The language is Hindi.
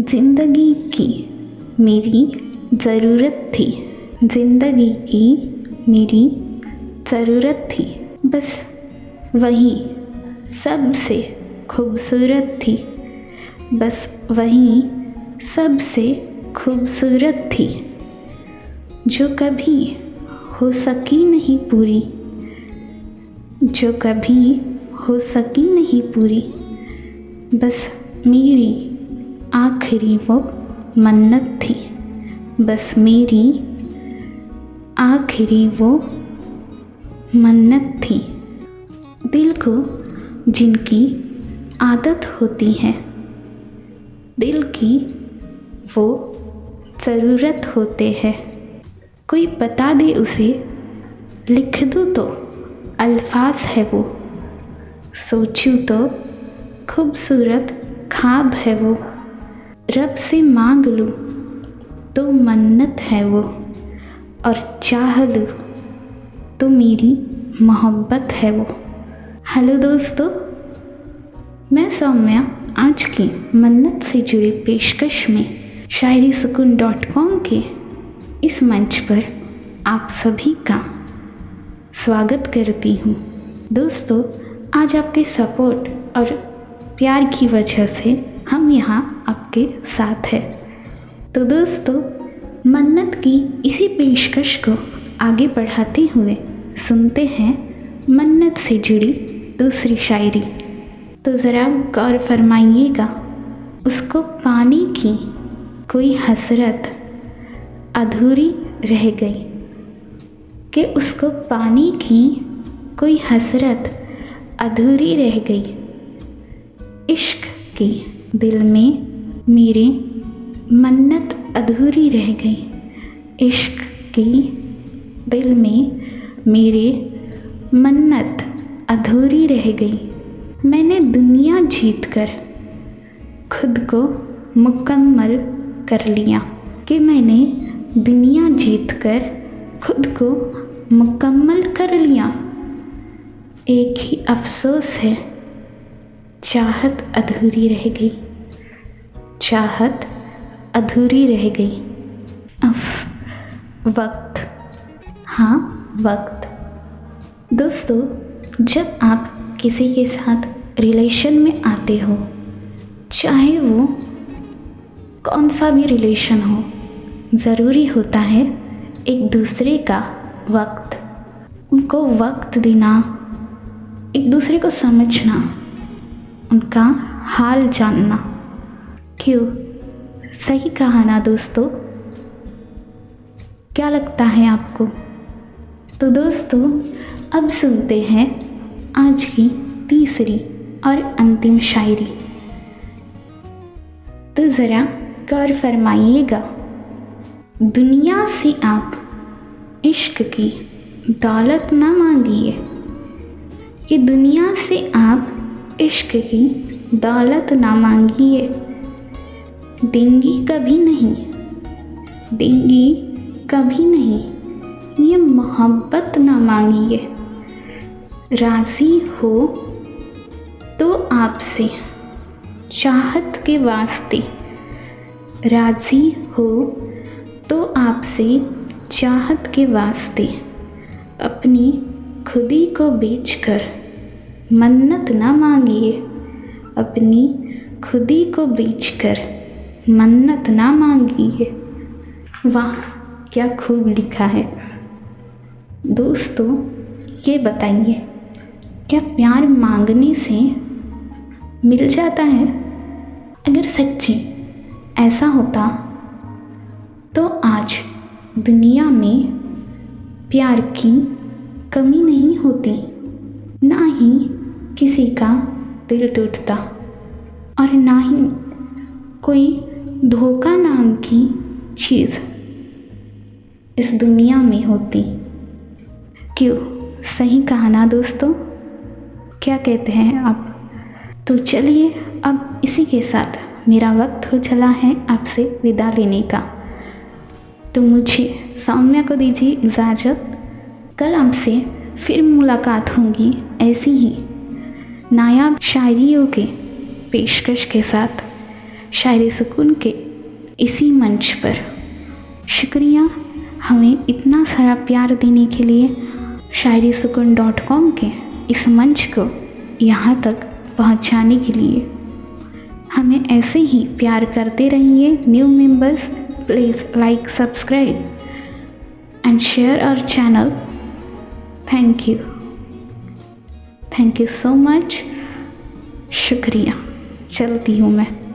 ज़िंदगी की मेरी ज़रूरत थी। ज़िंदगी की मेरी ज़रूरत थी। बस वही सबसे खूबसूरत थी। बस वही सबसे खूबसूरत थी। जो कभी हो सकी नहीं पूरी। जो कभी हो सकी नहीं पूरी। बस मेरी आखिरी वो मन्नत थी। बस मेरी आखिरी वो मन्नत थी। दिल को जिनकी आदत होती है, दिल की वो ज़रूरत होते हैं। कोई बता दे उसे, लिख दूँ तो अल्फाज है वो। सोचूँ तो खूबसूरत ख्वाब है वो। रब से मांग लूँ तो मन्नत है वो, और चाह लूँ तो मेरी मोहब्बत है वो। हेलो दोस्तों, मैं सौम्या, आज की मन्नत से जुड़ी पेशकश में शायरी सुकून डॉट कॉम के इस मंच पर आप सभी का स्वागत करती हूँ। दोस्तों, आज आपके सपोर्ट और प्यार की वजह से हम यहाँ आपके साथ हैं। तो दोस्तों, मन्नत की इसी पेशकश को आगे बढ़ाते हुए सुनते हैं मन्नत से जुड़ी दूसरी शायरी। तो ज़रा गौर फरमाइएगा, उसको पाने की कोई हसरत अधूरी रह गई। कि उसको पाने की कोई हसरत अधूरी रह गई। इश्क की दिल में मेरे मन्नत अधूरी रह गई। इश्क की दिल में मेरे मन्नत अधूरी रह गई। मैंने दुनिया जीत कर खुद को मुकम्मल कर लिया कि मैंने दुनिया जीत कर खुद को मुकम्मल कर लिया। एक ही अफसोस है चाहत अधूरी रह गई। चाहत अधूरी रह गई। अफ वक्त। हाँ वक्त। दोस्तों जब आप किसी के साथ रिलेशन में आते हो चाहे वो कौन सा भी रिलेशन हो ज़रूरी होता है एक दूसरे का वक्त। उनको वक्त देना एक दूसरे को समझना। उनका हाल जानना। क्यों? सही कहा ना दोस्तों। क्या लगता है आपको? तो दोस्तों, अब सुनते हैं आज की तीसरी और अंतिम शायरी। तो ज़रा गौर फरमाइएगा। दुनिया से आप इश्क की दौलत ना मांगिए। कि दुनिया से आप इश्क की दौलत ना मांगिए। देंगी कभी नहीं, देंगी कभी नहीं, ये मोहब्बत ना मांगिए। राज़ी हो तो आपसे चाहत के वास्ते। राज़ी हो तो आपसे चाहत के वास्ते। अपनी खुदी को बेचकर मन्नत ना मांगिए। अपनी खुदी को बेचकर मन्नत ना मांगिए। वाह, क्या खूब लिखा है। दोस्तों, ये बताइए, क्या प्यार मांगने से मिल जाता है? अगर सच्ची ऐसा होता तो आज दुनिया में प्यार की कमी नहीं होती, ना ही किसी का दिल टूटता और ना ही कोई धोखा नाम की चीज़ इस दुनिया में होती। क्यों? सही कहा ना दोस्तों। क्या कहते हैं आप? तो चलिए, अब इसी के साथ मेरा वक्त हो चला है आपसे विदा लेने का। तो मुझे सौम्या को दीजिए इजाज़त। कल आपसे फिर मुलाकात होगी, ऐसी ही। नायाब शायरियों के पेशकश के साथ, शायरी सुकून के इसी मंच पर। शुक्रिया हमें इतना सारा प्यार देने के लिए। शायरी सुकून डॉट कॉम के इस मंच को यहाँ तक पहुँचाने के लिए। हमें ऐसे ही प्यार करते रहिए। New members please like subscribe and share our channel thank you thank you so much शुक्रिया। चलती हूँ मैं।